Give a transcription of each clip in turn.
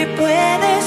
que puedes.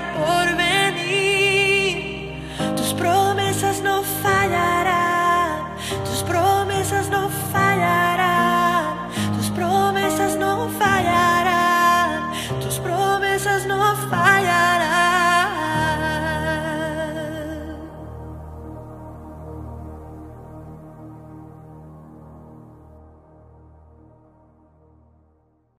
por ver.